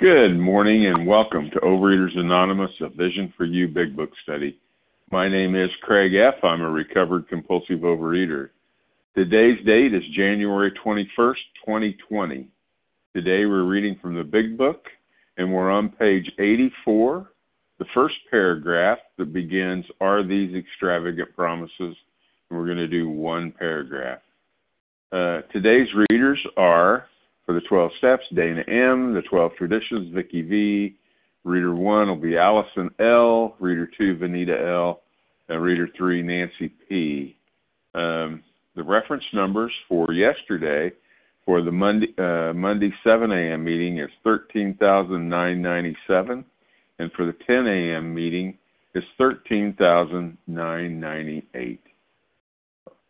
Good morning and welcome to Overeaters Anonymous, a Vision for You Big Book Study. My name is Craig F. I'm a recovered compulsive overeater. Today's date is January 21st, 2020. Today we're reading from the Big Book and we're on page 84, the first paragraph that begins, Are these extravagant promises? And we're going to do one paragraph. Uh, today's readers are for the 12 steps, Dana M. The 12 traditions, Vicky V. Reader 1 will be Allison L. Reader 2, Vanita L. And Reader 3, Nancy P. Um, the reference numbers for yesterday for the Monday, uh, Monday 7 a.m. meeting is 13,997. And for the 10 a.m. meeting is 13,998.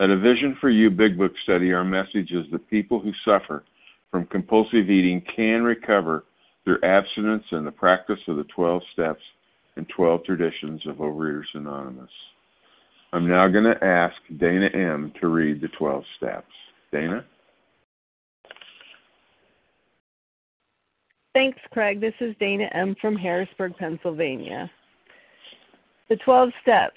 At a Vision for You Big Book study, our message is that people who suffer from compulsive eating can recover through abstinence and the practice of the 12 steps and 12 traditions of Overeaters Anonymous. I'm now going to ask Dana M. to read the 12 steps. Dana? Thanks, Craig. This is Dana M. from Harrisburg, Pennsylvania. The 12 steps.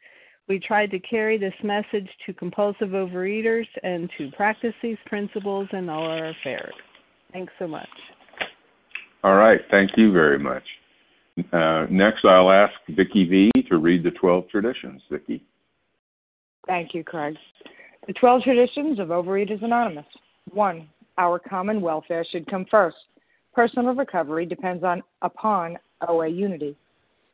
we tried to carry this message to compulsive overeaters and to practice these principles in all our affairs. Thanks so much. All right, thank you very much. Uh, next, I'll ask Vicki V to read the 12 traditions. Vicki. Thank you, Craig. The 12 traditions of Overeaters Anonymous. 1. Our common welfare should come first. Personal recovery depends on upon OA unity.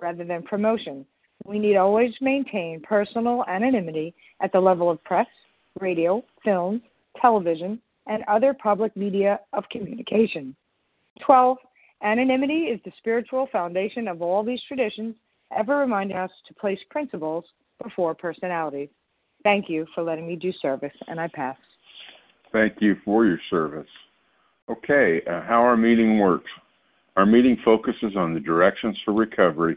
rather than promotion. We need always maintain personal anonymity at the level of press, radio, films, television, and other public media of communication. 12. Anonymity is the spiritual foundation of all these traditions, ever reminding us to place principles before personalities. Thank you for letting me do service, and I pass. Thank you for your service. Okay, uh, how our meeting works. Our meeting focuses on the directions for recovery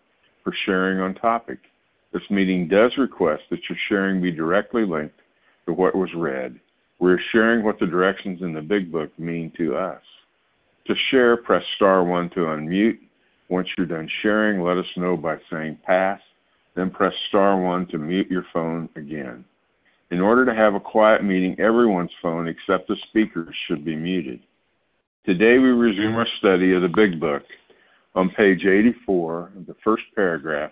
for sharing on topic. This meeting does request that your sharing be directly linked to what was read. We're sharing what the directions in the Big Book mean to us. To share, press star 1 to unmute. Once you're done sharing, let us know by saying pass, then press star 1 to mute your phone again. In order to have a quiet meeting, everyone's phone except the speaker's should be muted. Today we resume our study of the Big Book. On page 84, the first paragraph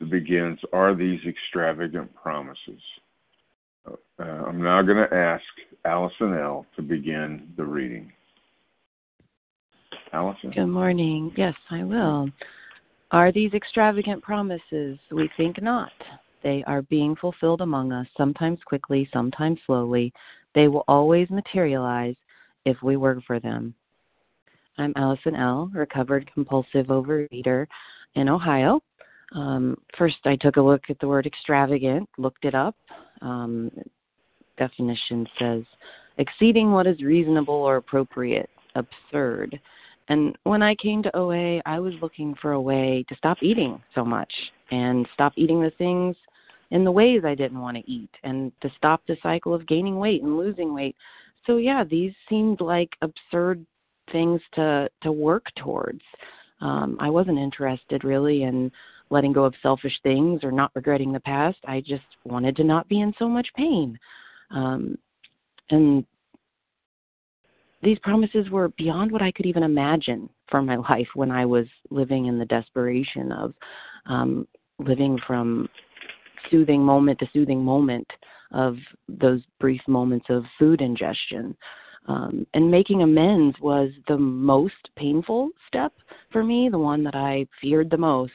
that begins Are these extravagant promises? Uh, I'm now going to ask Allison L. to begin the reading. Allison? Good morning. Yes, I will. Are these extravagant promises? We think not. They are being fulfilled among us, sometimes quickly, sometimes slowly. They will always materialize if we work for them. I'm Allison L., recovered compulsive overeater in Ohio. Um, first, I took a look at the word extravagant, looked it up. Um, definition says exceeding what is reasonable or appropriate, absurd. And when I came to OA, I was looking for a way to stop eating so much and stop eating the things in the ways I didn't want to eat and to stop the cycle of gaining weight and losing weight. So yeah, these seemed like absurd things to to work towards. Um, I wasn't interested really in letting go of selfish things or not regretting the past. I just wanted to not be in so much pain. Um, and these promises were beyond what I could even imagine for my life when I was living in the desperation of um, living from soothing moment to soothing moment of those brief moments of food ingestion. Um, and making amends was the most painful step for me, the one that I feared the most.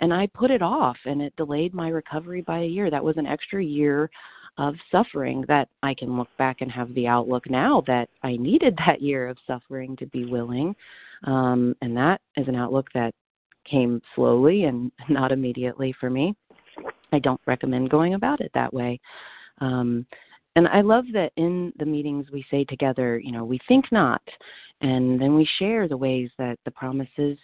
And I put it off, and it delayed my recovery by a year. That was an extra year of suffering that I can look back and have the outlook now that I needed that year of suffering to be willing. Um, and that is an outlook that came slowly and not immediately for me. I don't recommend going about it that way. Um, and I love that in the meetings we say together, you know, we think not, and then we share the ways that the promises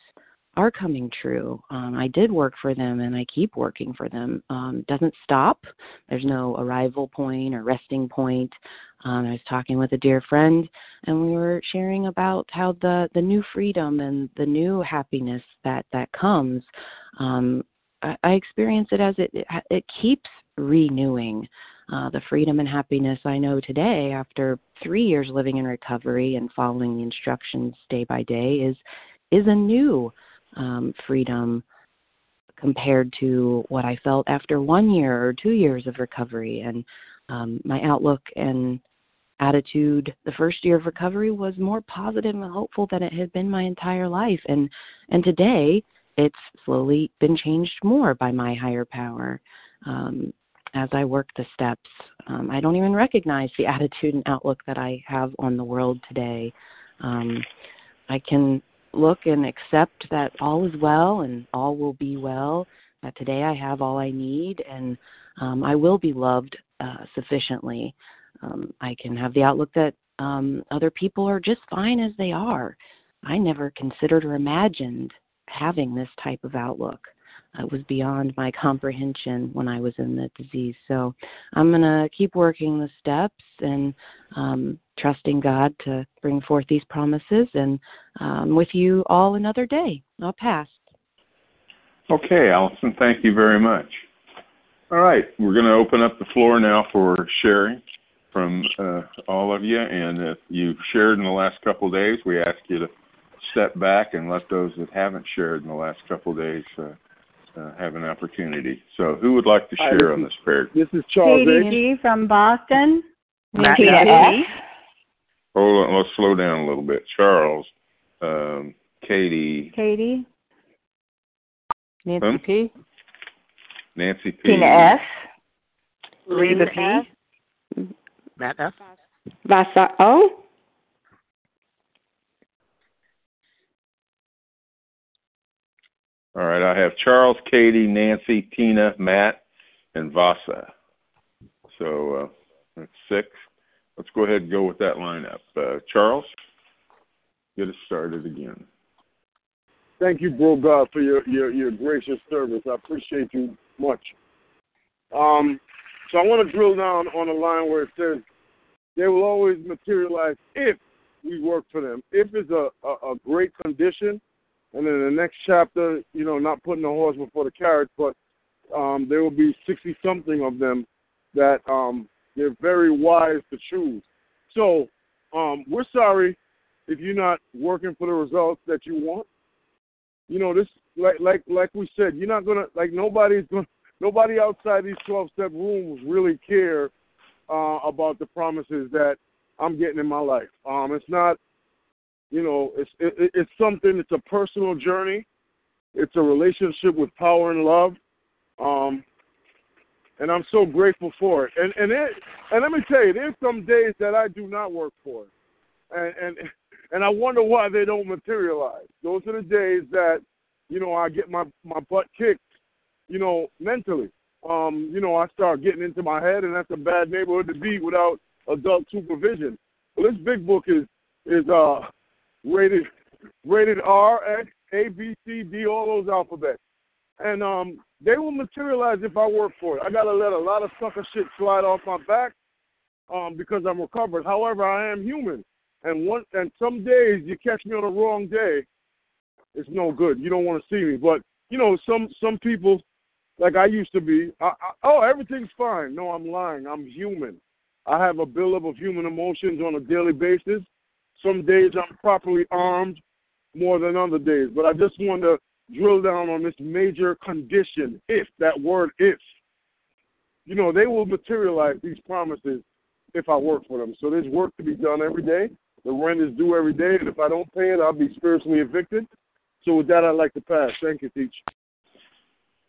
are coming true. Um, I did work for them, and I keep working for them. Um, doesn't stop. There's no arrival point or resting point. Um, I was talking with a dear friend, and we were sharing about how the the new freedom and the new happiness that that comes. Um, I, I experience it as it it, it keeps renewing. Uh, the freedom and happiness I know today after three years living in recovery and following the instructions day by day is is a new um, freedom compared to what I felt after one year or two years of recovery. And um, my outlook and attitude the first year of recovery was more positive and hopeful than it had been my entire life. And and today it's slowly been changed more by my higher power. Um, as I work the steps. Um, I don't even recognize the attitude and outlook that I have on the world today. Um, I can look and accept that all is well and all will be well. that today I have all I need and um, I will be loved uh, sufficiently. Um, I can have the outlook that um, other people are just fine as they are. I never considered or imagined having this type of outlook. It was beyond my comprehension when I was in the disease. So I'm going to keep working the steps and um, trusting God to bring forth these promises. And um, with you all another day. I'll pass. Okay, Allison, thank you very much. All right, we're going to open up the floor now for sharing from uh, all of you. And if you've shared in the last couple of days, we ask you to step back and let those that haven't shared in the last couple of days uh, uh, have an opportunity. So, who would like to share Hi, on this paragraph? This is Charles Katie G. from Boston. Nancy Hold on, let's slow down a little bit. Charles, um, Katie. Katie. Nancy P. Nancy P. Tina S. Reba P. Matt F. Vasa O. All right, I have Charles, Katie, Nancy, Tina, Matt, and Vasa. So uh, that's six. Let's go ahead and go with that lineup. Uh, Charles, get us started again. Thank you, bro God, for your, your, your gracious service. I appreciate you much. Um, so I want to drill down on a line where it says they will always materialize if we work for them. If it's a, a, a great condition, and in the next chapter, you know, not putting the horse before the carriage, but um, there will be 60 something of them that um, they're very wise to choose. So um, we're sorry if you're not working for the results that you want you know, this like like like we said, you're not gonna like nobody's gonna nobody outside these twelve step rooms really care uh, about the promises that I'm getting in my life. Um, it's not, you know, it's it, it's something. It's a personal journey. It's a relationship with power and love. Um, and I'm so grateful for it. And and it, and let me tell you, there's some days that I do not work for it, and and and I wonder why they don't materialize. Those are the days that, you know, I get my my butt kicked, you know, mentally. Um, you know, I start getting into my head, and that's a bad neighborhood to be without adult supervision. Well, this big book is is uh rated rated R, X, A, B, C, D, all those alphabets, and um, they will materialize if I work for it. I gotta let a lot of sucker shit slide off my back, um, because I'm recovered. However, I am human, and one and some days you catch me on the wrong day, it's no good. You don't want to see me. But you know, some some people, like I used to be, I, I, oh everything's fine. No, I'm lying. I'm human. I have a buildup of human emotions on a daily basis. Some days I'm properly armed more than other days. But I just want to drill down on this major condition. If that word if, you know, they will materialize these promises if I work for them. So there's work to be done every day. The rent is due every day, and if I don't pay it, I'll be spiritually evicted. So with that, I'd like to pass. Thank you, Teach.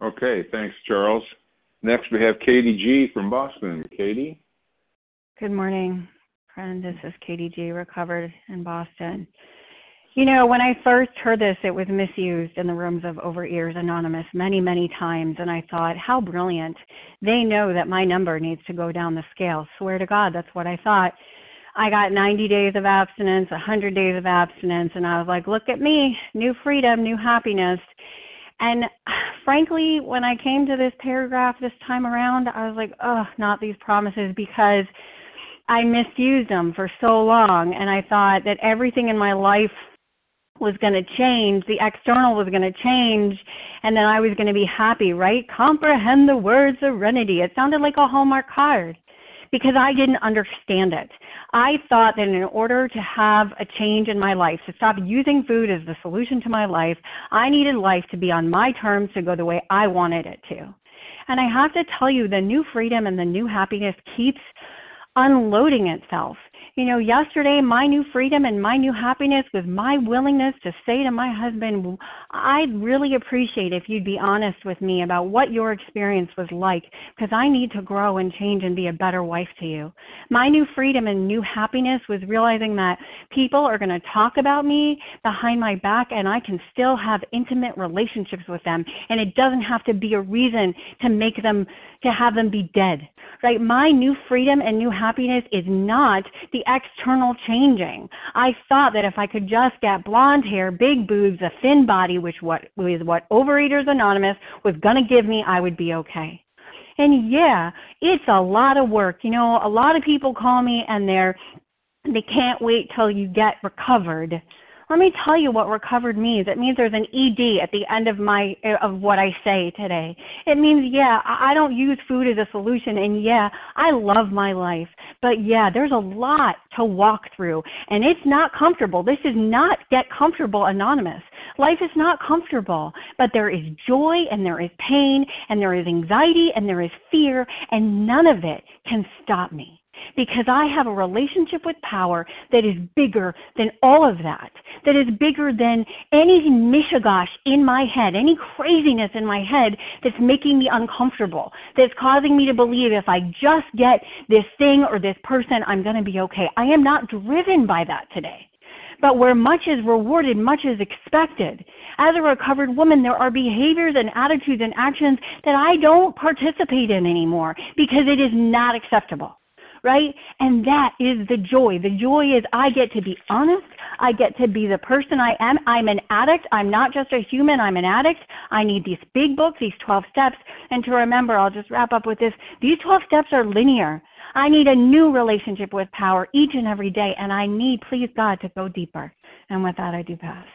Okay, thanks, Charles. Next, we have Katie G from Boston. Katie. Good morning, friend. This is Katie G, recovered in Boston. You know, when I first heard this, it was misused in the rooms of Overeaters Anonymous many, many times, and I thought, how brilliant. They know that my number needs to go down the scale. Swear to God, that's what I thought. I got 90 days of abstinence, 100 days of abstinence, and I was like, look at me, new freedom, new happiness. And frankly, when I came to this paragraph this time around, I was like, oh, not these promises because I misused them for so long. And I thought that everything in my life was going to change, the external was going to change, and then I was going to be happy, right? Comprehend the word serenity. It sounded like a Hallmark card because I didn't understand it. I thought that in order to have a change in my life, to stop using food as the solution to my life, I needed life to be on my terms to go the way I wanted it to. And I have to tell you, the new freedom and the new happiness keeps unloading itself. You know, yesterday, my new freedom and my new happiness was my willingness to say to my husband, I'd really appreciate if you'd be honest with me about what your experience was like, because I need to grow and change and be a better wife to you. My new freedom and new happiness was realizing that people are going to talk about me behind my back, and I can still have intimate relationships with them, and it doesn't have to be a reason to make them, to have them be dead right? My new freedom and new happiness is not the external changing. I thought that if I could just get blonde hair, big boobs, a thin body, which what was what Overeaters Anonymous was to give me, I would be okay. And yeah, it's a lot of work. You know, a lot of people call me and they're they can't wait till you get recovered let me tell you what recovered means. It means there's an ED at the end of my uh, of what I say today. It means yeah, I don't use food as a solution and yeah, I love my life. But yeah, there's a lot to walk through and it's not comfortable. This is not get comfortable anonymous. Life is not comfortable, but there is joy and there is pain and there is anxiety and there is fear and none of it can stop me because I have a relationship with power that is bigger than all of that, that is bigger than any mishigash in my head, any craziness in my head that's making me uncomfortable, that's causing me to believe if I just get this thing or this person, I'm going to be okay. I am not driven by that today. But where much is rewarded, much is expected. As a recovered woman, there are behaviors and attitudes and actions that I don't participate in anymore because it is not acceptable right? And that is the joy. The joy is I get to be honest. I get to be the person I am. I'm an addict. I'm not just a human. I'm an addict. I need these big books, these 12 steps. And to remember, I'll just wrap up with this. These 12 steps are linear. I need a new relationship with power each and every day. And I need, please God, to go deeper. And with that, I do pass.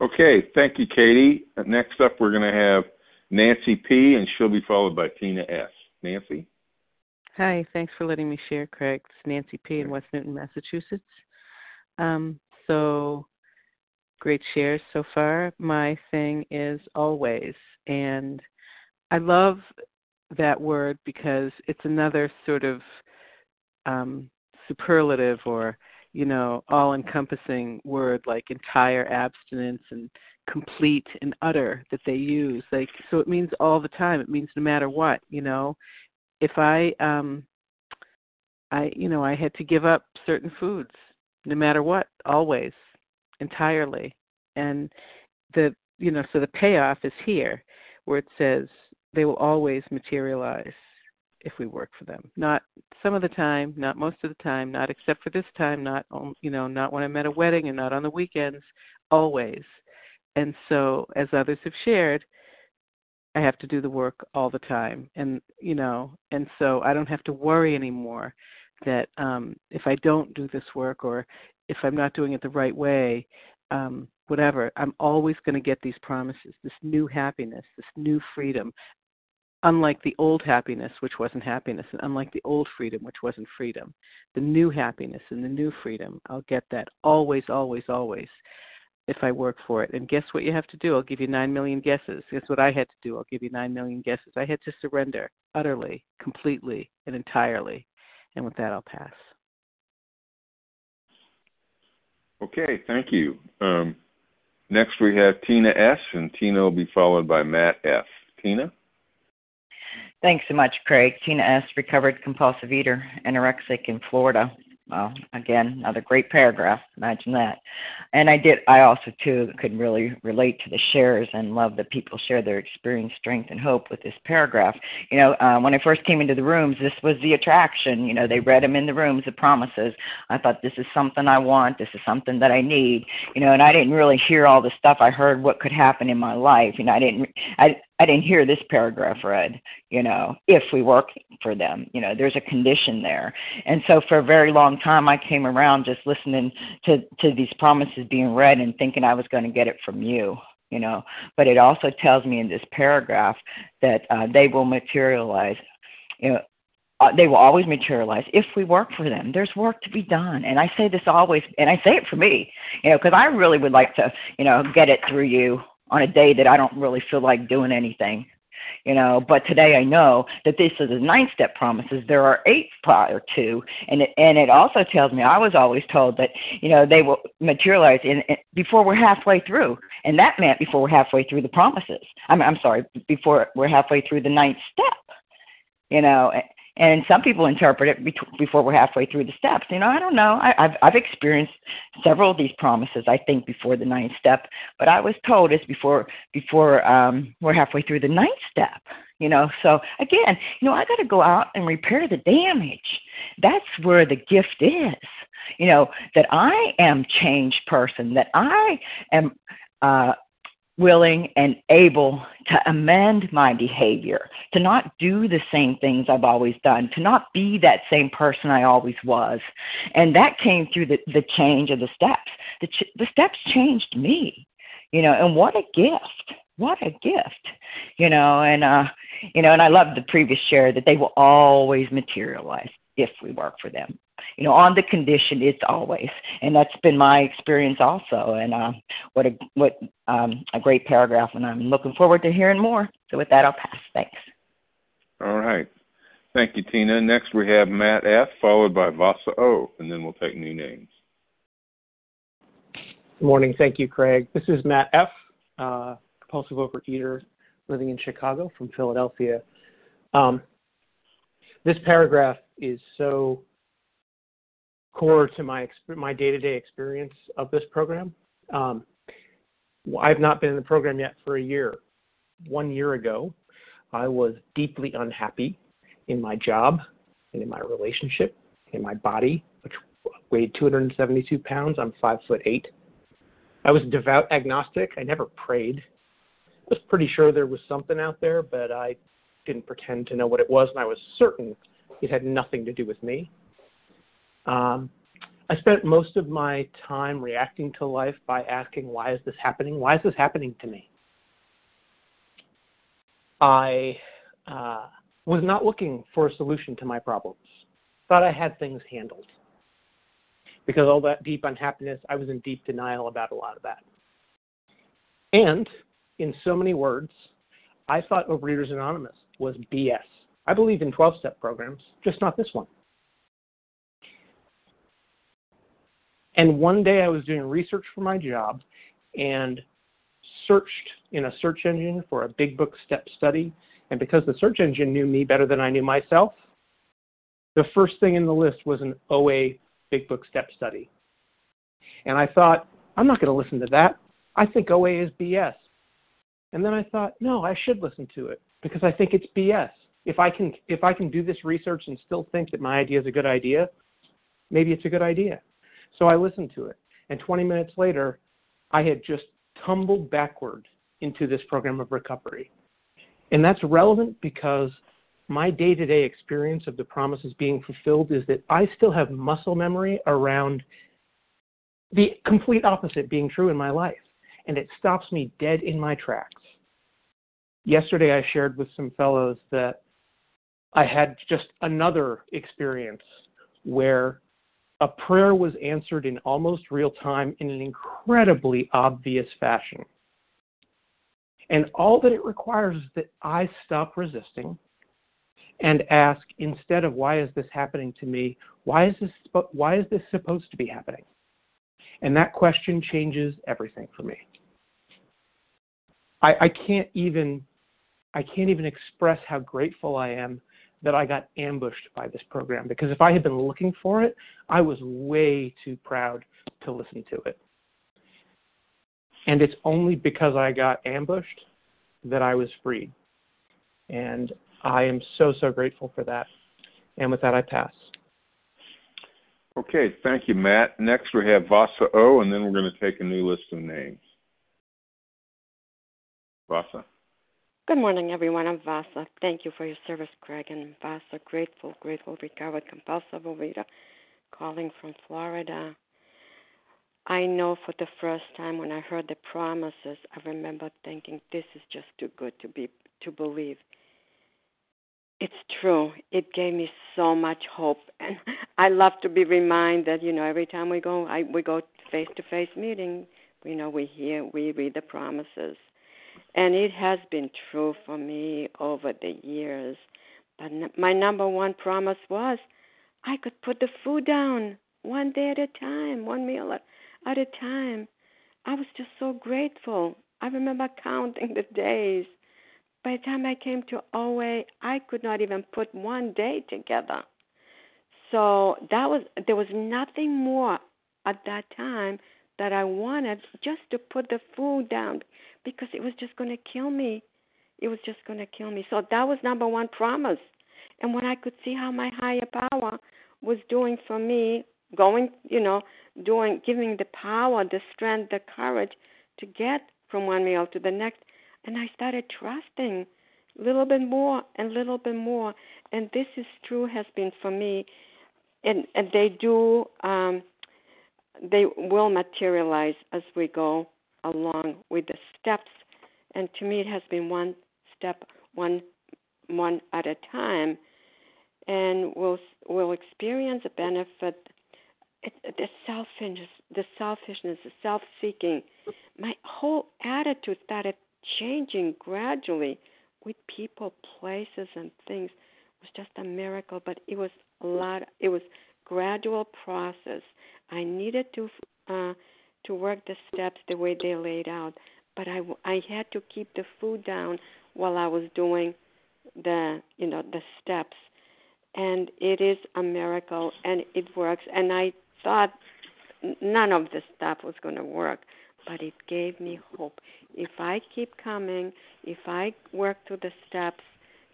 Okay. Thank you, Katie. Next up, we're going to have Nancy P., and she'll be followed by Tina S. Nancy? Hi, thanks for letting me share, Craig. It's Nancy P. in West Newton, Massachusetts. Um, so, great shares so far. My thing is always. And I love that word because it's another sort of um, superlative or, you know, all encompassing word like entire abstinence and complete and utter that they use. Like, so it means all the time. It means no matter what, you know if I um I you know, I had to give up certain foods no matter what, always, entirely. And the you know, so the payoff is here where it says they will always materialize if we work for them. Not some of the time, not most of the time, not except for this time, not you know, not when I'm at a wedding and not on the weekends, always. And so as others have shared, I have to do the work all the time, and you know, and so I don't have to worry anymore that um, if I don't do this work or if I'm not doing it the right way, um, whatever, I'm always going to get these promises, this new happiness, this new freedom. Unlike the old happiness, which wasn't happiness, and unlike the old freedom, which wasn't freedom, the new happiness and the new freedom, I'll get that always, always, always if I work for it. And guess what you have to do? I'll give you nine million guesses. Guess what I had to do? I'll give you nine million guesses. I had to surrender utterly, completely, and entirely. And with that, I'll pass. Okay, thank you. Um, next, we have Tina S., and Tina will be followed by Matt F. Tina? Thanks so much, Craig. Tina S., recovered compulsive eater, anorexic in Florida. Well, again, another great paragraph. Imagine that. And I did, I also, too, could really relate to the shares and love that people share their experience, strength, and hope with this paragraph. You know, uh, when I first came into the rooms, this was the attraction. You know, they read them in the rooms, the promises. I thought, this is something I want. This is something that I need. You know, and I didn't really hear all the stuff. I heard what could happen in my life. You know, I didn't, I, I didn't hear this paragraph read, you know, if we work for them. You know, there's a condition there. And so for a very long time I came around just listening to, to these promises being read and thinking I was going to get it from you, you know. But it also tells me in this paragraph that uh, they will materialize. You know, uh, they will always materialize if we work for them. There's work to be done, and I say this always, and I say it for me, you know, because I really would like to, you know, get it through you on a day that I don't really feel like doing anything. you know. But today i know that this is the nine step promises. There are eight prior to and it and it also tells me i was always told that you know they will materialize in, in before we're halfway through. And that meant before we're halfway through the promises. I'm i'm sorry before we're halfway through the ninth step you know and some people interpret it be- before we're halfway through the steps. You know, I don't know. I, I've I've experienced several of these promises. I think before the ninth step, but I was told it's before before um, we're halfway through the ninth step. You know, so again, you know, I got to go out and repair the damage. That's where the gift is. You know, that I am changed person. That I am. Uh, willing and able to amend my behavior, to not do the same things I've always done, to not be that same person I always was. And that came through the, the change of the steps. The, ch- the steps changed me, you know, and what a gift. What a gift, you know, and, uh, you know, and I love the previous share that they will always materialize if we work for them you know, on the condition it's always, and that's been my experience also. And uh, what a what um, a great paragraph, and I'm looking forward to hearing more. So with that, I'll pass. Thanks. All right. Thank you, Tina. Next we have Matt F, followed by Vasa O, and then we'll take new names. Good morning. Thank you, Craig. This is Matt F, uh, compulsive overeater living in Chicago from Philadelphia. Um, this paragraph is so core to my my day-to-day experience of this program. Um, I've not been in the program yet for a year. One year ago, I was deeply unhappy in my job and in my relationship, in my body, which weighed 272 pounds. I'm five foot eight. I was devout agnostic. I never prayed. I was pretty sure there was something out there, but I didn't pretend to know what it was, and I was certain it had nothing to do with me. Um, I spent most of my time reacting to life by asking, why is this happening? Why is this happening to me? I uh, was not looking for a solution to my problems. Thought I had things handled. Because all that deep unhappiness, I was in deep denial about a lot of that. And in so many words, I thought Overeaters Anonymous was BS. I believe in 12 step programs, just not this one. And one day I was doing research for my job and searched in a search engine for a big book step study. And because the search engine knew me better than I knew myself, the first thing in the list was an OA big book step study. And I thought, I'm not going to listen to that. I think OA is BS. And then I thought, no, I should listen to it because I think it's BS. If I can if I can do this research and still think that my idea is a good idea, maybe it's a good idea. So I listened to it. And 20 minutes later, I had just tumbled backward into this program of recovery. And that's relevant because my day to day experience of the promises being fulfilled is that I still have muscle memory around the complete opposite being true in my life. And it stops me dead in my tracks. Yesterday, I shared with some fellows that I had just another experience where a prayer was answered in almost real time in an incredibly obvious fashion. And all that it requires is that I stop resisting and ask instead of why is this happening to me, why is this why is this supposed to be happening? And that question changes everything for me. I, I can't even I can't even express how grateful I am that I got ambushed by this program because if I had been looking for it, I was way too proud to listen to it. And it's only because I got ambushed that I was freed. And I am so, so grateful for that. And with that, I pass. Okay, thank you, Matt. Next, we have Vasa O, and then we're going to take a new list of names. Vasa. Good morning, everyone. I'm Vasa. Thank you for your service, Craig. And Vasa, grateful, grateful, recovered compulsive overeater, calling from Florida. I know for the first time when I heard the promises, I remember thinking, "This is just too good to be to believe." It's true. It gave me so much hope, and I love to be reminded. You know, every time we go, I we go face to face meeting. You know, we hear, we read the promises And it has been true for me over the years. But my number one promise was I could put the food down one day at a time, one meal at a time. I was just so grateful. I remember counting the days. By the time I came to OA, I could not even put one day together. So that was there was nothing more at that time that I wanted just to put the food down because it was just going to kill me. It was just going to kill me. So that was number one promise. And when I could see how my higher power was doing for me, going, you know, doing, giving the power, the strength, the courage to get from one meal to the next, and I started trusting a little bit more and a little bit more. And this is true has been for me, and and they do, um, they will materialize as we go along with the steps. And to me, it has been one step, one one at a time, and we'll we'll experience a benefit. It, the selfishness, the selfishness, the self-seeking. My whole attitude started changing gradually with people, places, and things. It was just a miracle, but it was a lot. It was gradual process. I needed to uh, to work the steps the way they laid out, but I I had to keep the food down while I was doing the you know the steps, and it is a miracle and it works. And I thought none of the stuff was going to work, but it gave me hope. If I keep coming, if I work through the steps,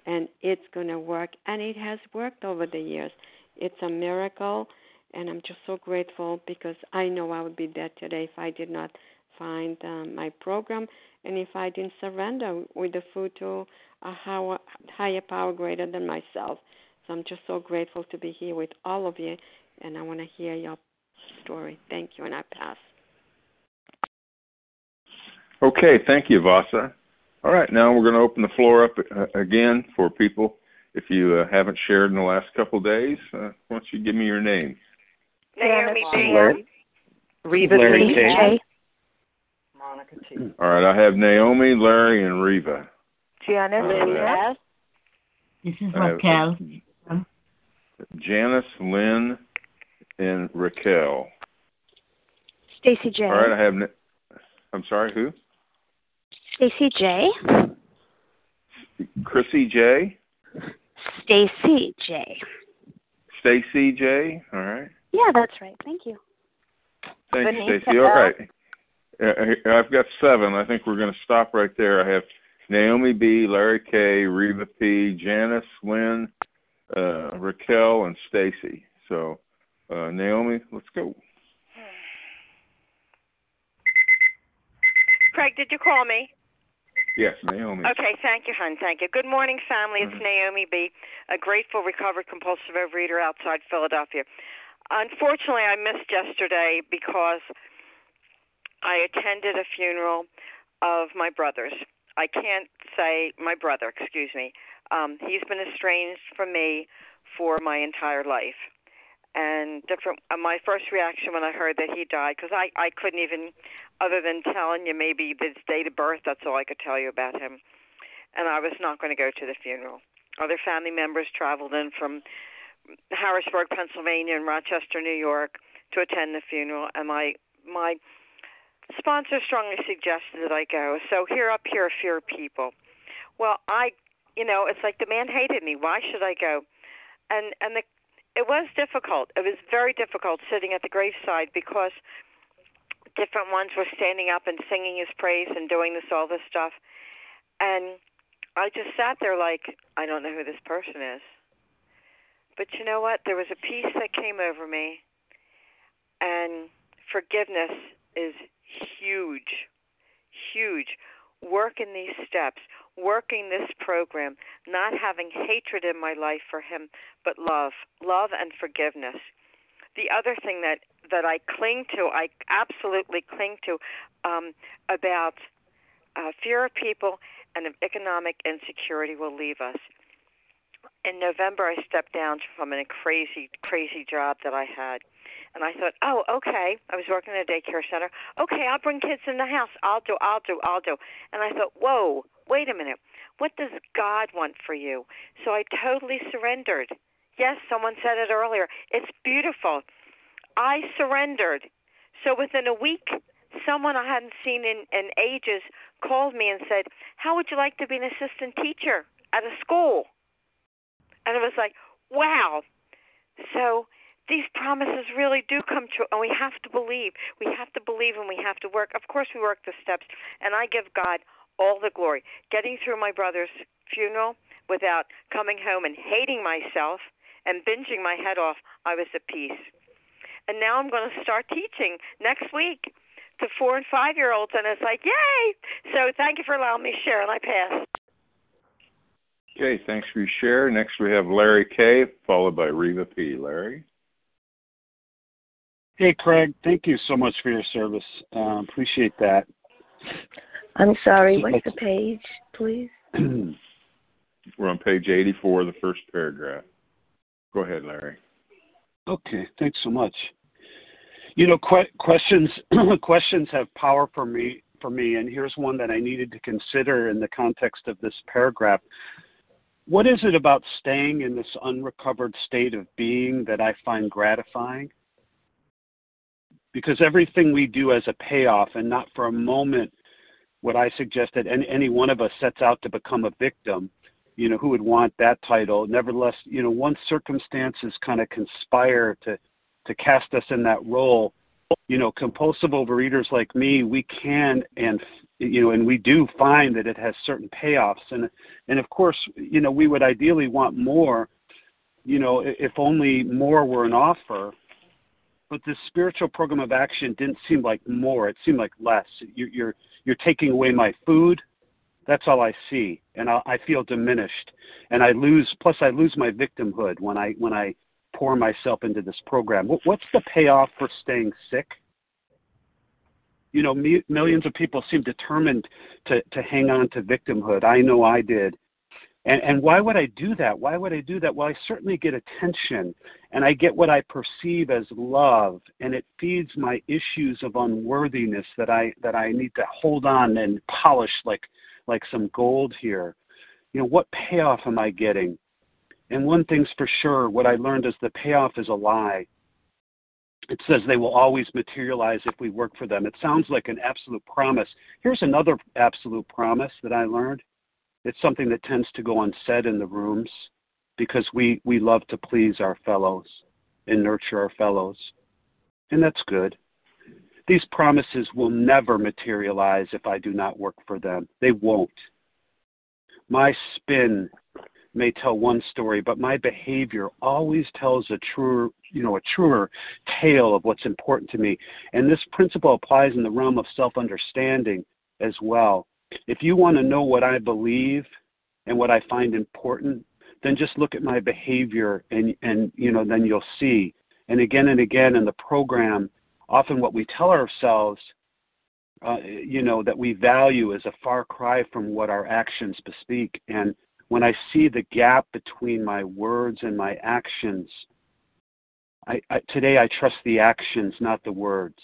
and it's going to work, and it has worked over the years. It's a miracle, and I'm just so grateful because I know I would be dead today if I did not find um, my program and if I didn't surrender with the food to a higher, higher power greater than myself. So I'm just so grateful to be here with all of you, and I want to hear your story. Thank you, and I pass. Okay, thank you, Vasa. All right, now we're going to open the floor up uh, again for people. If you uh, haven't shared in the last couple of days, uh, why don't you give me your name? Naomi Larry. Reva Larry J. Monica T. All right, I have Naomi, Larry, and Reva. Janice. Uh, This is I Raquel. Janice, Lynn, and Raquel. Stacy J. All right, I have. I'm sorry, who? Stacy J. Chrissy J. Stacy J. Stacy J. All right. Yeah, that's right. Thank you. Thank you, Stacy. All L. right. Uh, I've got seven. I think we're going to stop right there. I have Naomi B, Larry K, Reva P, Janice, Lynn, uh, Raquel, and Stacy. So, uh, Naomi, let's go. Craig, did you call me? Yes, Naomi. Okay, thank you, hon. Thank you. Good morning, family. It's Naomi B., a grateful, recovered compulsive overeater outside Philadelphia. Unfortunately, I missed yesterday because I attended a funeral of my brother's. I can't say my brother, excuse me. Um, he's been estranged from me for my entire life. And different. Uh, my first reaction when I heard that he died, because I I couldn't even, other than telling you maybe his date of birth. That's all I could tell you about him. And I was not going to go to the funeral. Other family members traveled in from Harrisburg, Pennsylvania, and Rochester, New York, to attend the funeral, and my my sponsor strongly suggested that I go. So here up here, fear people. Well, I, you know, it's like the man hated me. Why should I go? And and the it was difficult. It was very difficult sitting at the graveside because different ones were standing up and singing his praise and doing this all this stuff, and I just sat there like I don't know who this person is. But you know what? There was a peace that came over me, and forgiveness is huge, huge. Working these steps, working this program, not having hatred in my life for him, but love, love and forgiveness. The other thing that that I cling to, I absolutely cling to, um, about uh, fear of people and of economic insecurity will leave us. In November, I stepped down from a crazy, crazy job that I had, And I thought, oh, okay. I was working at a daycare center. Okay, I'll bring kids in the house. I'll do, I'll do, I'll do. And I thought, whoa, wait a minute. What does God want for you? So I totally surrendered. Yes, someone said it earlier. It's beautiful. I surrendered. So within a week, someone I hadn't seen in, in ages called me and said, How would you like to be an assistant teacher at a school? And it was like, wow. So these promises really do come true, and we have to believe. We have to believe and we have to work. Of course, we work the steps, and I give God all the glory. Getting through my brother's funeral without coming home and hating myself and binging my head off, I was at peace. And now I'm going to start teaching next week to four and five year olds, and it's like, yay! So thank you for allowing me to share, and I pass. Okay, thanks for your share. Next we have Larry K, followed by Reva P. Larry. Hey, Craig. Thank you so much for your service. Uh, appreciate that. I'm sorry. What's the page, please? We're on page 84, the first paragraph. Go ahead, Larry. Okay, thanks so much. You know, que- questions questions have power for me for me, and here's one that I needed to consider in the context of this paragraph. What is it about staying in this unrecovered state of being that I find gratifying? Because everything we do as a payoff, and not for a moment would I suggest that any, any one of us sets out to become a victim you know, who would want that title. Nevertheless, you know, once circumstances kind of conspire to to cast us in that role, you know, compulsive overeaters like me, we can and you know, and we do find that it has certain payoffs, and and of course, you know, we would ideally want more, you know, if only more were an offer. But this spiritual program of action didn't seem like more; it seemed like less. You're you're, you're taking away my food, that's all I see, and I, I feel diminished, and I lose. Plus, I lose my victimhood when I when I pour myself into this program. What, what's the payoff for staying sick? You know, me, millions of people seem determined to to hang on to victimhood. I know I did. And, and why would I do that? Why would I do that? Well, I certainly get attention and I get what I perceive as love and it feeds my issues of unworthiness that I that I need to hold on and polish like like some gold here. You know, what payoff am I getting? And one thing's for sure, what I learned is the payoff is a lie. It says they will always materialize if we work for them. It sounds like an absolute promise. Here's another absolute promise that I learned. It's something that tends to go unsaid in the rooms because we, we love to please our fellows and nurture our fellows. And that's good. These promises will never materialize if I do not work for them. They won't. My spin may tell one story, but my behavior always tells a truer, you know, a truer tale of what's important to me. And this principle applies in the realm of self-understanding as well. If you want to know what I believe and what I find important, then just look at my behavior and and you know then you'll see. And again and again in the program, often what we tell ourselves, uh, you know, that we value is a far cry from what our actions bespeak. And when I see the gap between my words and my actions, I, I, today I trust the actions, not the words.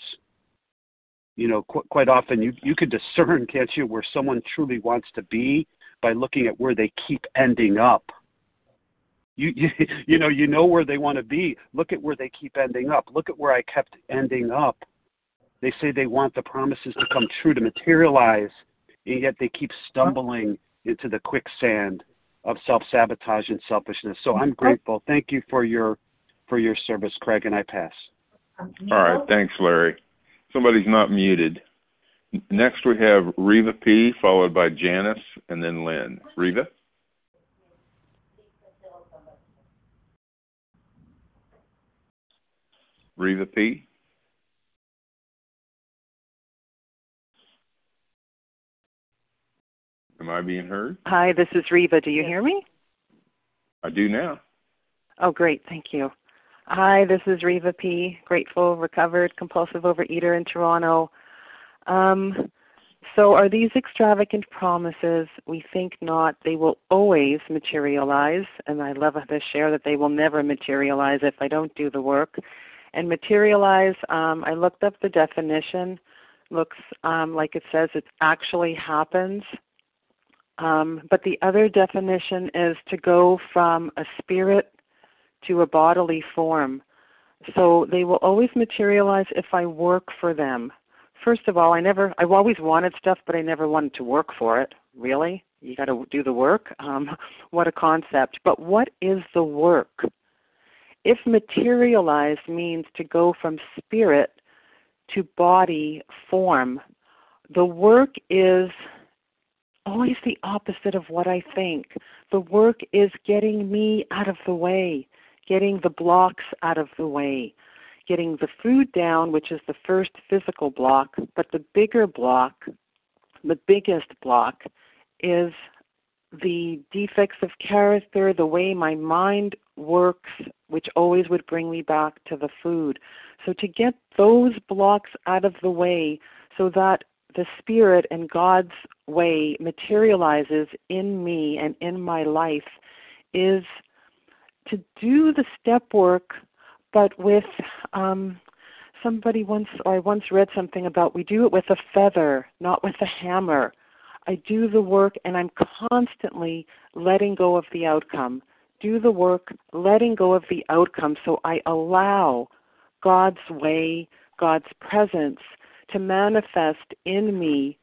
You know, qu- quite often you you can discern, can't you, where someone truly wants to be by looking at where they keep ending up. You, you you know you know where they want to be. Look at where they keep ending up. Look at where i kept ending up. They say they want the promises to come true to materialize and yet they keep stumbling into the quicksand of self-sabotage and selfishness. So i'm grateful. Thank you for your for your service craig and i pass. All right thanks larry. Somebody's not muted. Next we have reva p followed by janice and then lynn. Reva? Reva P. Am I being heard? Hi, this is Reva. Do you hear me? I do now. Oh, great. Thank you. Hi, this is Reva P. Grateful, recovered, compulsive overeater in Toronto. Um, so, are these extravagant promises? We think not. They will always materialize. And I love to share that they will never materialize if I don't do the work. And materialize, um, I looked up the definition. Looks um, like it says it actually happens. Um, but the other definition is to go from a spirit to a bodily form. So they will always materialize if I work for them. First of all, I never, I've always wanted stuff, but I never wanted to work for it. Really? You got to do the work? Um, what a concept. But what is the work? If materialize means to go from spirit to body form, the work is always the opposite of what I think. The work is getting me out of the way, getting the blocks out of the way, getting the food down, which is the first physical block, but the bigger block, the biggest block, is the defects of character, the way my mind works, which always would bring me back to the food. So to get those blocks out of the way so that the Spirit and God's way materializes in me and in my life is to do the step work, but with um, somebody once, or I once read something about we do it with a feather, not with a hammer. I do the work and I'm constantly letting go of the outcome. Do the work, letting go of the outcome so I allow God's way, God's presence to manifest in me.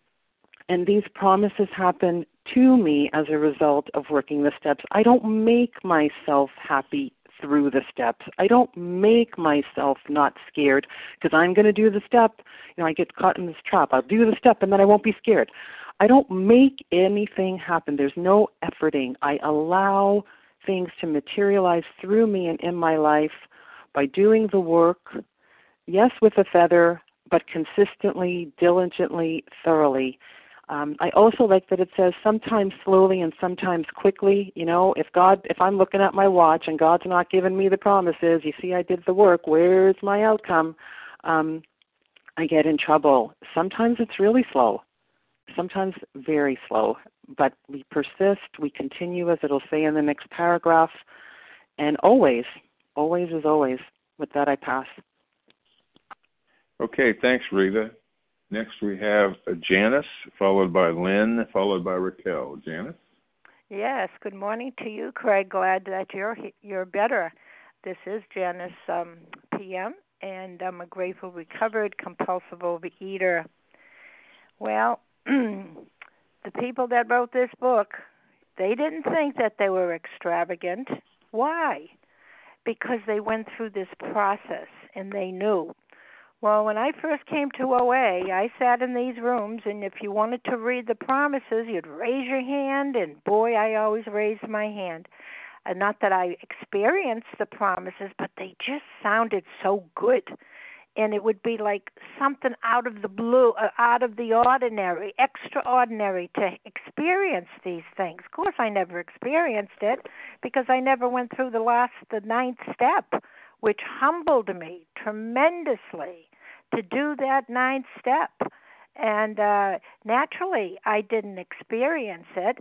And these promises happen to me as a result of working the steps. I don't make myself happy through the steps. I don't make myself not scared because I'm going to do the step. You know, I get caught in this trap. I'll do the step and then I won't be scared. I don't make anything happen. There's no efforting. I allow things to materialize through me and in my life by doing the work, yes, with a feather, but consistently, diligently, thoroughly. Um, I also like that it says sometimes slowly and sometimes quickly. You know, if God, if I'm looking at my watch and God's not giving me the promises, you see, I did the work. Where's my outcome? Um, I get in trouble. Sometimes it's really slow sometimes very slow, but we persist, we continue, as it'll say in the next paragraph, and always, always is always. With that, I pass. Okay, thanks, Rita. Next, we have Janice, followed by Lynn, followed by Raquel. Janice. Yes. Good morning to you, Craig. Glad that you're you're better. This is Janice um, PM, and I'm a grateful, recovered, compulsive overeater. Well, the people that wrote this book, they didn't think that they were extravagant. Why? Because they went through this process and they knew. Well, when I first came to OA, I sat in these rooms, and if you wanted to read the promises, you'd raise your hand, and boy, I always raised my hand. And not that I experienced the promises, but they just sounded so good and it would be like something out of the blue, uh, out of the ordinary, extraordinary to experience these things. Of course, I never experienced it because I never went through the last, the ninth step, which humbled me tremendously to do that ninth step. And uh, naturally, I didn't experience it.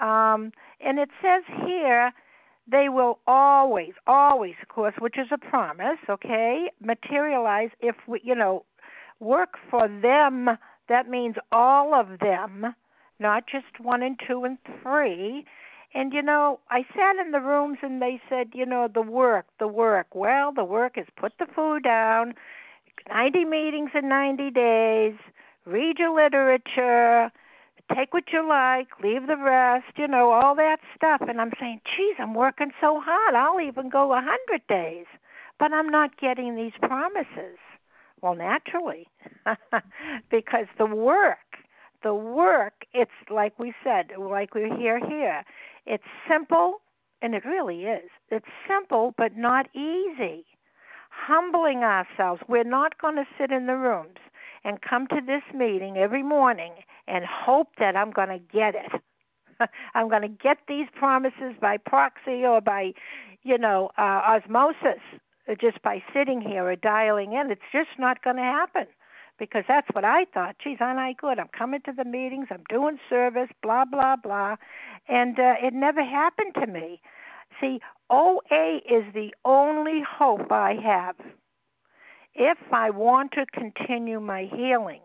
Um, and it says here they will always, always, of course, which is a promise, okay, materialize if we, you know, work for them. That means all of them, not just one and two and three. And you know, I sat in the rooms and they said, you know, the work, the work. Well, the work is put the food down, 90 meetings in 90 days, read your literature, take what you like, leave the rest, you know, all that stuff. And I'm saying, geez, I'm working so hard. I'll even go a hundred days, but I'm not getting these promises. Well, naturally, because the work, the work, it's like we said, like we hear here, it's simple, and it really is. It's simple, but not easy. Humbling ourselves. We're not going to sit in the rooms and come to this meeting every morning and hope that I'm going to get it. I'm going to get these promises by proxy or by, you know, uh, osmosis, uh, just by sitting here or dialing in. It's just not going to happen because that's what I thought. Geez, aren't I good? I'm coming to the meetings, I'm doing service, blah, blah, blah. And uh, it never happened to me. See, OA is the only hope I have. if I want to continue my healing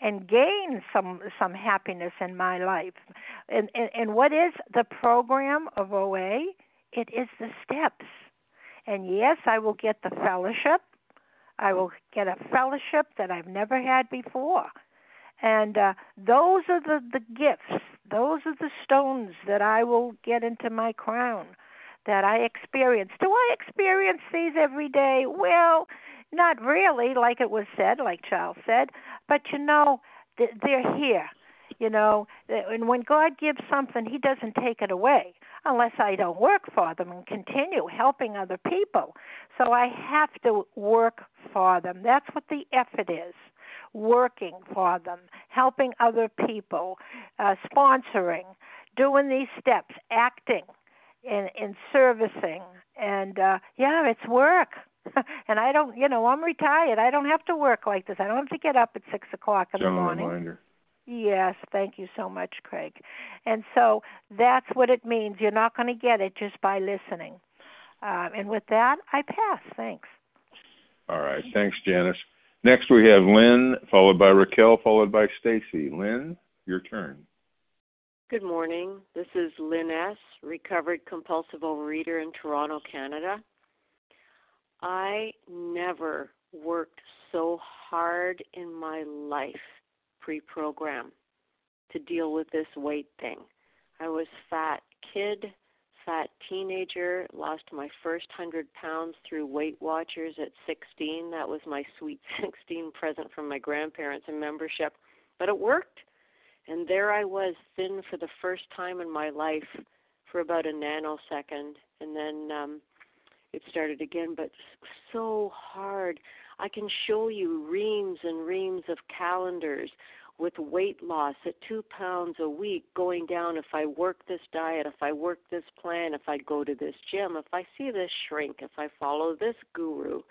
and gain some some happiness in my life. And, and and what is the program of OA? It is the steps. And yes, I will get the fellowship. I will get a fellowship that I've never had before. And uh, those are the, the gifts, those are the stones that I will get into my crown that I experience. Do I experience these every day? Well, not really, like it was said, like Charles said, but you know, they're here. You know, and when God gives something, He doesn't take it away unless I don't work for them and continue helping other people. So I have to work for them. That's what the effort is working for them, helping other people, uh, sponsoring, doing these steps, acting, in in servicing, and uh, yeah, it's work. and I don't, you know, I'm retired. I don't have to work like this. I don't have to get up at six o'clock in General the morning. Reminder. Yes, thank you so much, Craig. And so that's what it means. You're not going to get it just by listening. Uh, and with that, I pass. Thanks. All right. Thanks, Janice. Next, we have Lynn, followed by Raquel, followed by Stacy. Lynn, your turn. Good morning. This is Lynn S., recovered compulsive overeater in Toronto, Canada. I never worked so hard in my life pre program to deal with this weight thing. I was fat kid, fat teenager, lost my first 100 pounds through Weight Watchers at 16. That was my sweet 16 present from my grandparents and membership. But it worked. And there I was, thin for the first time in my life for about a nanosecond. And then um, it started again, but so hard. I can show you reams and reams of calendars with weight loss at two pounds a week going down if I work this diet, if I work this plan, if I go to this gym, if I see this shrink, if I follow this guru,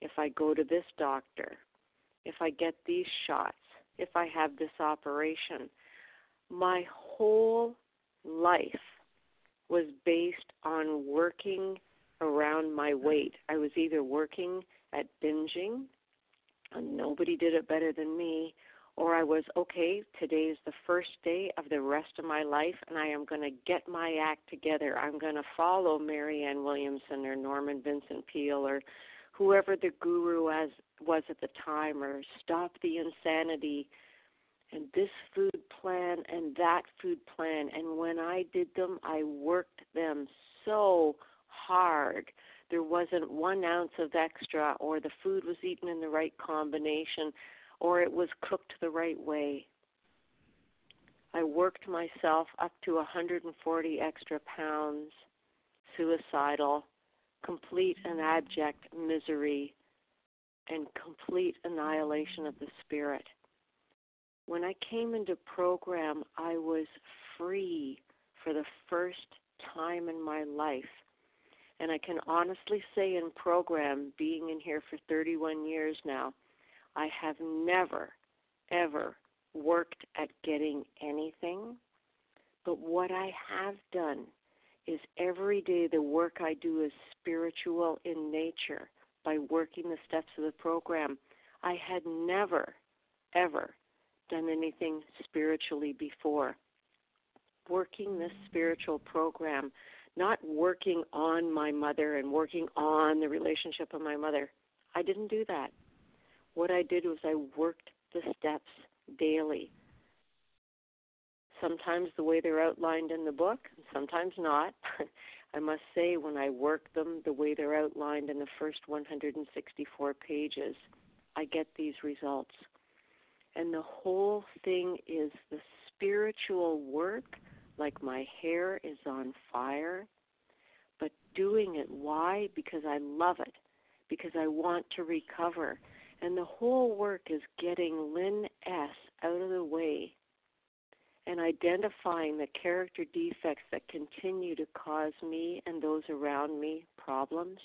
if I go to this doctor, if I get these shots, if I have this operation. My whole life was based on working around my weight. I was either working at binging, and nobody did it better than me, or I was, okay, today is the first day of the rest of my life, and I am going to get my act together. I'm going to follow Marianne Williamson or Norman Vincent Peale or whoever the guru as was at the time, or stop the insanity and this food plan and that food plan. And when I did them, I worked them so hard. There wasn't one ounce of extra, or the food was eaten in the right combination, or it was cooked the right way. I worked myself up to 140 extra pounds, suicidal, complete and abject misery, and complete annihilation of the spirit. When I came into program, I was free for the first time in my life and I can honestly say in program, being in here for 31 years now, I have never, ever worked at getting anything. But what I have done is every day the work I do is spiritual in nature by working the steps of the program. I had never, ever done anything spiritually before. Working this spiritual program not working on my mother and working on the relationship of my mother. I didn't do that. What I did was I worked the steps daily. Sometimes the way they're outlined in the book, sometimes not. I must say, when I work them the way they're outlined in the first 164 pages, I get these results. And the whole thing is the spiritual work like my hair is on fire, but doing it. Why? Because I love it, because I want to recover. And the whole work is getting Lynn S. out of the way and identifying the character defects that continue to cause me and those around me problems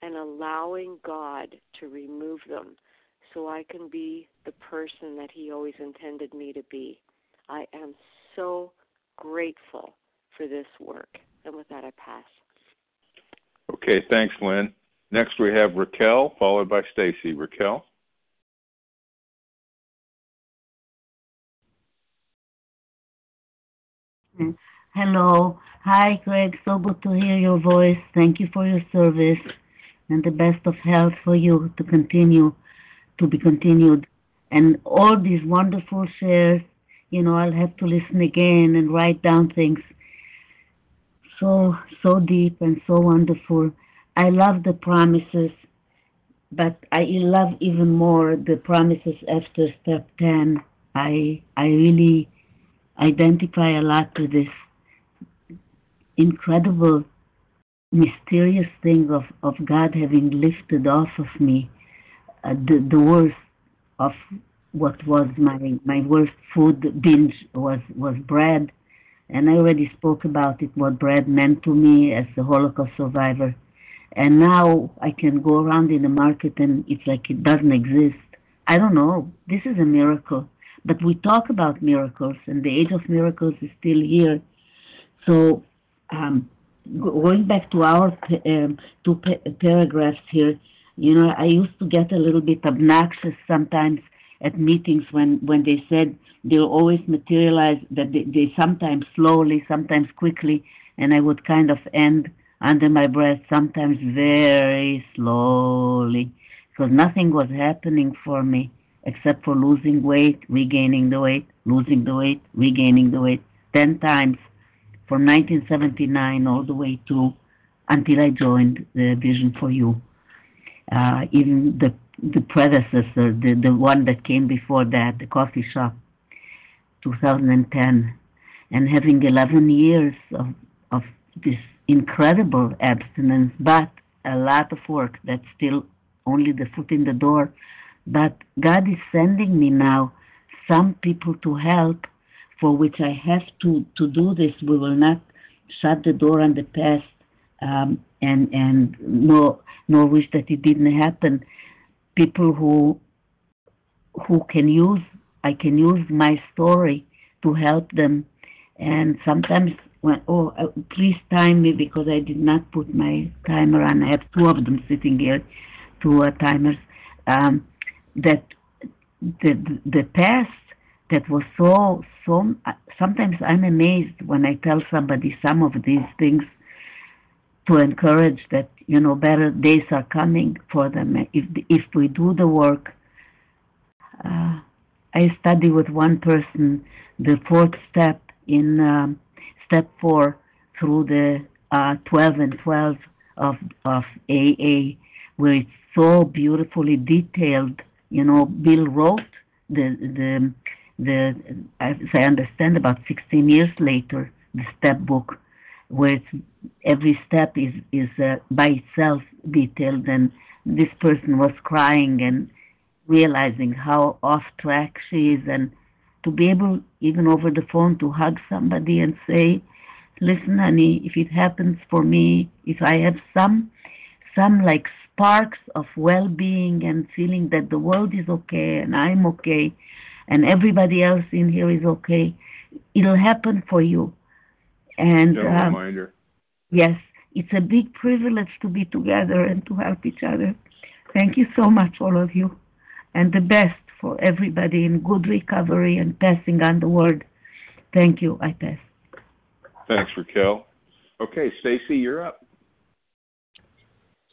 and allowing God to remove them so I can be the person that He always intended me to be. I am so grateful for this work. And with that, I pass. Okay, thanks, Lynn. Next, we have Raquel, followed by Stacy. Raquel. Hello. Hi, Craig. So good to hear your voice. Thank you for your service and the best of health for you to continue, to be continued. And all these wonderful shares, you know, I'll have to listen again and write down things. So, so deep and so wonderful. I love the promises, but I love even more the promises after step 10. I, I really identify a lot with this incredible, mysterious thing of, of God having lifted off of me uh, the, the worst of what was my, my worst food binge was, was bread. And I already spoke about it, what bread meant to me as a Holocaust survivor. And now I can go around in the market and it's like it doesn't exist. I don't know. This is a miracle. But we talk about miracles, and the age of miracles is still here. So um, going back to our um, two pa- paragraphs here, you know, I used to get a little bit obnoxious sometimes at meetings when when they said they'll always materialize that they, they sometimes slowly, sometimes quickly, and I would kind of end under my breath, sometimes very slowly, because nothing was happening for me except for losing weight, regaining the weight, losing the weight, regaining the weight, ten times from 1979 all the way to until I joined the Vision for You. Uh, even the the predecessor, the, the one that came before that, the coffee shop, 2010, and having 11 years of, of this incredible abstinence, but a lot of work that's still only the foot in the door. But God is sending me now some people to help for which I have to, to do this. We will not shut the door on the past um, and and nor nor wish that it didn't happen. People who who can use I can use my story to help them, and sometimes when oh uh, please time me because I did not put my timer on. I have two of them sitting here, two uh, timers. Um, that the the past that was so so sometimes I'm amazed when I tell somebody some of these things to encourage that you know better days are coming for them. If if we do the work uh, I study with one person the fourth step in um, step four through the uh, 12 and 12 of of AA where it's so beautifully detailed you know Bill wrote the the the, as I understand, about 16 years later, the step book, where every step is is uh, by itself detailed, and this person was crying and realizing how off track she is, and to be able, even over the phone, to hug somebody and say, "Listen, honey, if it happens for me, if I have some, some like sparks of well-being and feeling that the world is okay and I'm okay." and everybody else in here is okay, it'll happen for you. And um, reminder. yes, it's a big privilege to be together and to help each other. Thank you so much, all of you, and the best for everybody in good recovery and passing on the word. Thank you. I pass. Thanks, Raquel. Okay, Stacy, you're up.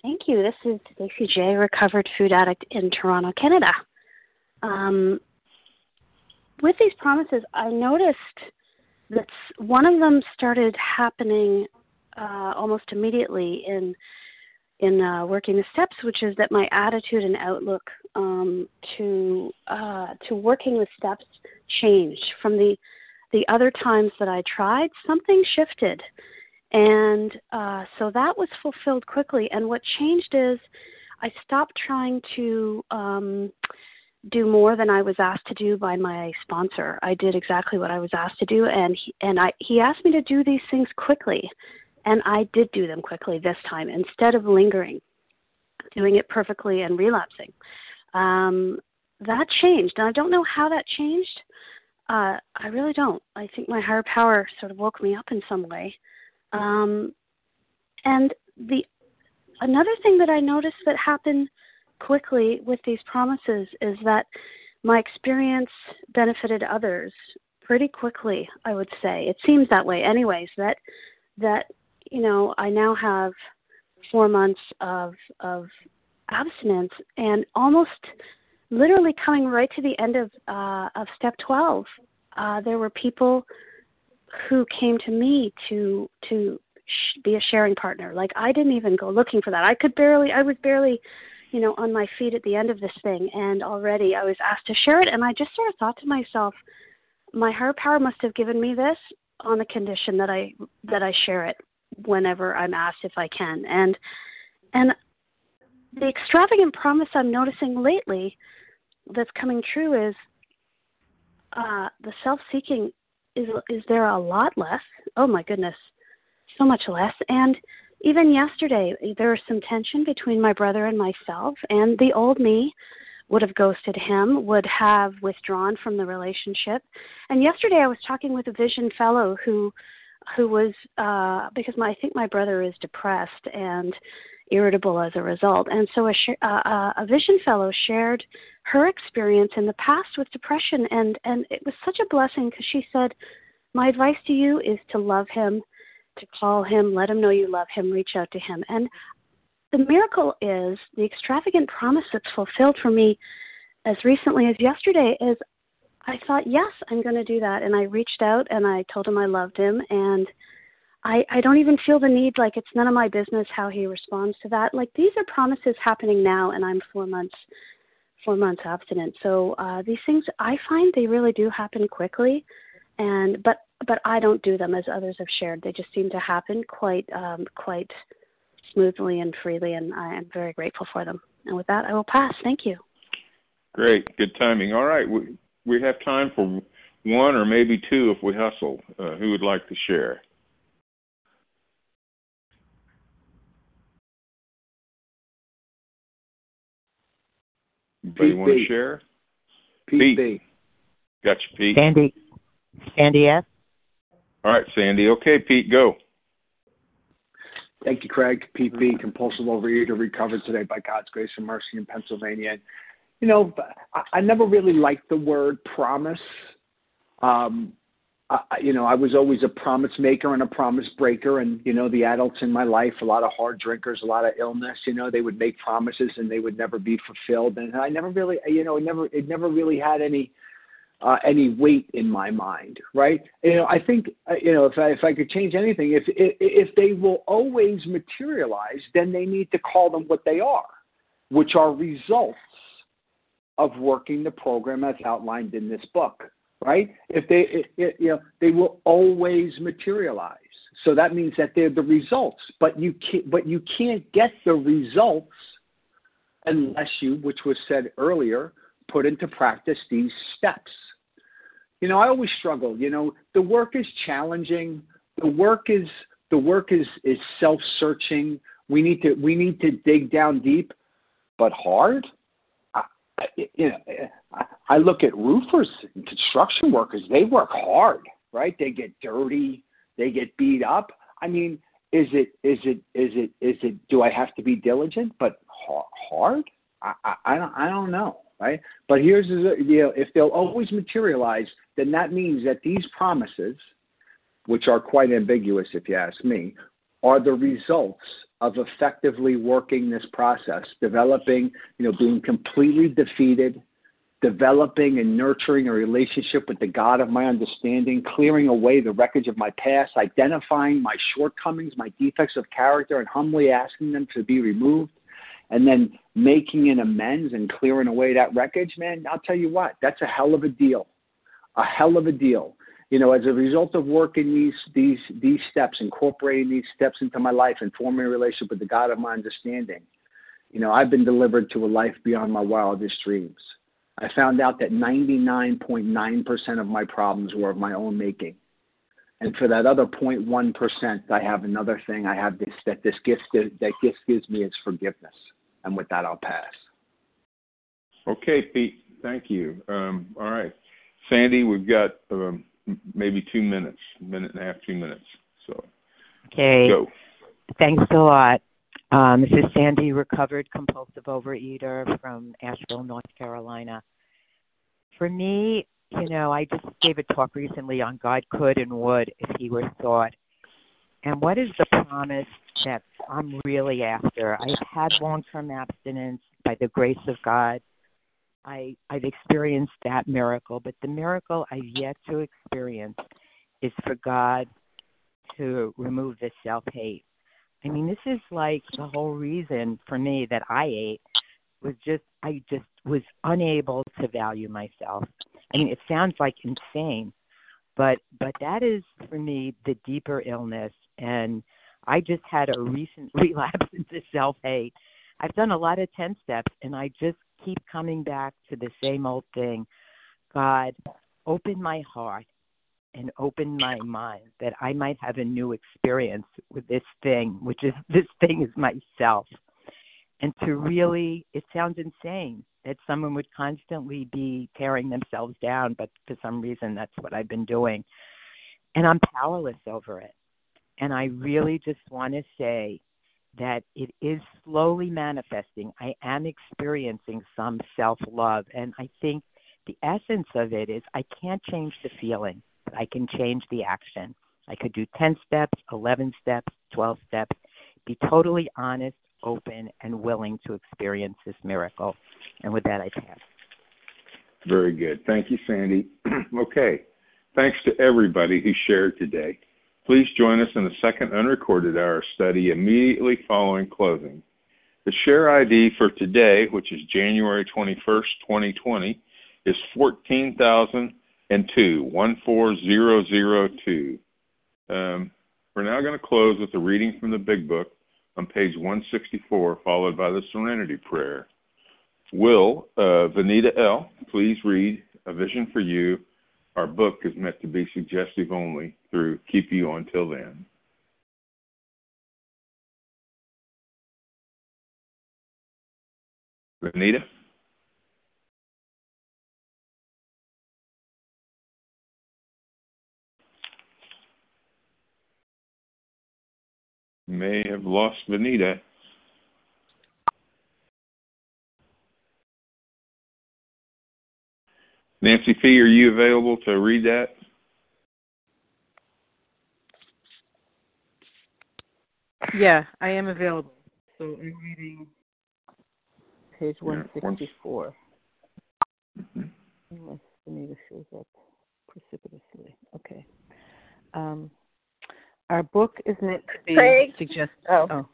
Thank you. This is Stacy J, recovered food addict in Toronto, Canada. Um, with these promises, I noticed that one of them started happening uh, almost immediately in in uh, working the steps, which is that my attitude and outlook um, to uh, to working the steps changed from the the other times that I tried. Something shifted, and uh, so that was fulfilled quickly. And what changed is I stopped trying to um, do more than I was asked to do by my sponsor. I did exactly what I was asked to do, and he, and I he asked me to do these things quickly, and I did do them quickly this time instead of lingering, doing it perfectly and relapsing. Um, that changed, and I don't know how that changed. Uh, I really don't. I think my higher power sort of woke me up in some way, um, and the another thing that I noticed that happened quickly with these promises is that my experience benefited others pretty quickly, I would say. It seems that way anyways, that that you know, I now have 4 months of of abstinence and almost literally coming right to the end of uh of step 12 uh there were people who came to me to to sh- be a sharing partner. Like i didn't even go looking for that. I could barely i was barely you know on my feet at the end of this thing and already i was asked to share it and i just sort of thought to myself my higher power must have given me this on the condition that i that i share it whenever i'm asked if i can. And and the extravagant promise I'm noticing lately that's coming true is uh, the self-seeking is is there a lot less. Oh my goodness, so much less. And even yesterday, there was some tension between my brother and myself, and the old me would have ghosted him, would have withdrawn from the relationship. And yesterday, I was talking with a vision fellow who who was uh because my I think my brother is depressed and irritable as a result. And so a, sh- uh, a vision fellow shared her experience in the past with depression, and and it was such a blessing because she said, "My advice to you is to love him, to call him, let him know you love him, reach out to him." And the miracle is the extravagant promise that's fulfilled for me as recently as yesterday is I thought, yes, I'm going to do that. And I reached out and I told him I loved him. And I, I don't even feel the need like it's none of my business how he responds to that. Like these are promises happening now and I'm four months four months abstinent. So uh these things I find they really do happen quickly and but but I don't do them as others have shared. They just seem to happen quite um quite smoothly and freely and I am very grateful for them. And with that I will pass. Thank you. Great. Good timing. All right. We we have time for one or maybe two if we hustle. Uh, who would like to share? Anybody Pete want to share? Pete, Pete. B. Got you, Pete. Sandy. Sandy S. All right, Sandy. Okay, Pete, go. Thank you, Craig. Pete B. Compulsive overeater recovered today by God's grace and mercy in Pennsylvania. And, you know, I, I never really liked the word promise. Um, I, you know, I was always a promise maker and a promise breaker. And, you know, the adults in my life, a lot of hard drinkers, a lot of illness, you know, they would make promises and they would never be fulfilled. And I never really, you know, it never, it never really had any, uh, any weight in my mind, right? You know, I think, uh, you know, if I, if I could change anything, if, if, if they will always materialize, then they need to call them what they are, which are results of working the program as outlined in this book right? If they, it, it, you know, they will always materialize. So that means that they're the results, but you can't, but you can't get the results unless you, which was said earlier, put into practice these steps. You know, I always struggle. You know, the work is challenging. The work is the work is is self-searching. We need to we need to dig down deep, but hard you know, I look at roofers and construction workers. They work hard, right? They get dirty, they get beat up. I mean, is it is it is it is it? Do I have to be diligent but hard? I I, I don't I don't know, right? But here's you know, if they'll always materialize, then that means that these promises, which are quite ambiguous, if you ask me, are the results of effectively working this process, developing, you know, being completely defeated, developing and nurturing a relationship with the God of my understanding, clearing away the wreckage of my past, identifying my shortcomings, my defects of character, and humbly asking them to be removed, and then making an amends and clearing away that wreckage, man, I'll tell you what, that's a hell of a deal. A hell of a deal you know, as a result of working these these these steps, incorporating these steps into my life and forming a relationship with the God of my understanding, you know, I've been delivered to a life beyond my wildest dreams. I found out that 99.9% of my problems were of my own making. And for that other 0.1%, I have another thing. I have this that this gift that gift gives me is forgiveness. And with that, I'll pass. Okay, Pete. Thank you. Um, all right, Sandy, we've got um, maybe two minutes, minute and a half, two minutes. So okay. Go. Thanks a lot. Um, this is Sandy, recovered compulsive overeater from Asheville, North Carolina. For me, you know, I just gave a talk recently on God could and would if He were thought. And what is the promise that I'm really after? I've had long term abstinence by the grace of God. I, I've experienced that miracle, but the miracle I've yet to experience is for God to remove the self hate. I mean, this is like the whole reason for me that I ate was just I just was unable to value myself. I mean, it sounds like insane, but but that is for me the deeper illness and I just had a recent relapse into self-hate. I've done a lot of 10 steps and I just keep coming back to the same old thing. God, open my heart and open my mind that I might have a new experience with this thing, which is this thing is myself. And to really, it sounds insane that someone would constantly be tearing themselves down, but for some reason that's what I've been doing. And I'm powerless over it. And I really just want to say that it is slowly manifesting. I am experiencing some self love. And I think the essence of it is I can't change the feeling, but I can change the action. I could do 10 steps, 11 steps, 12 steps, be totally honest, open, and willing to experience this miracle. And with that, I pass. Very good. Thank you, Sandy. okay. Thanks to everybody who shared today. Please join us in the second unrecorded hour study immediately following closing. The share ID for today, which is January 21st, 2020, is 14,002, 14002. Um, we're now going to close with a reading from the Big Book on page 164, followed by the Serenity Prayer. Will uh, Vanita L. please read A Vision for You our book is meant to be suggestive only through Keep You Until Then. Anita? May have lost Vanita. Nancy F., are you available to read that? Yeah, I am available. So I'm reading page 164. Mm-hmm. Unless Anita shows up precipitously. Okay. Um, our book is meant to be Craig? suggest. Oh. oh.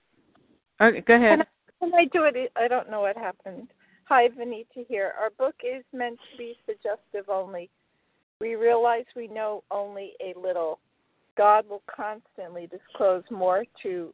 Okay, go ahead. Can I, can I do it? I don't know what happened. Hi, Vanita here. Our book is meant to be suggestive only. We realize we know only a little. God will constantly disclose more to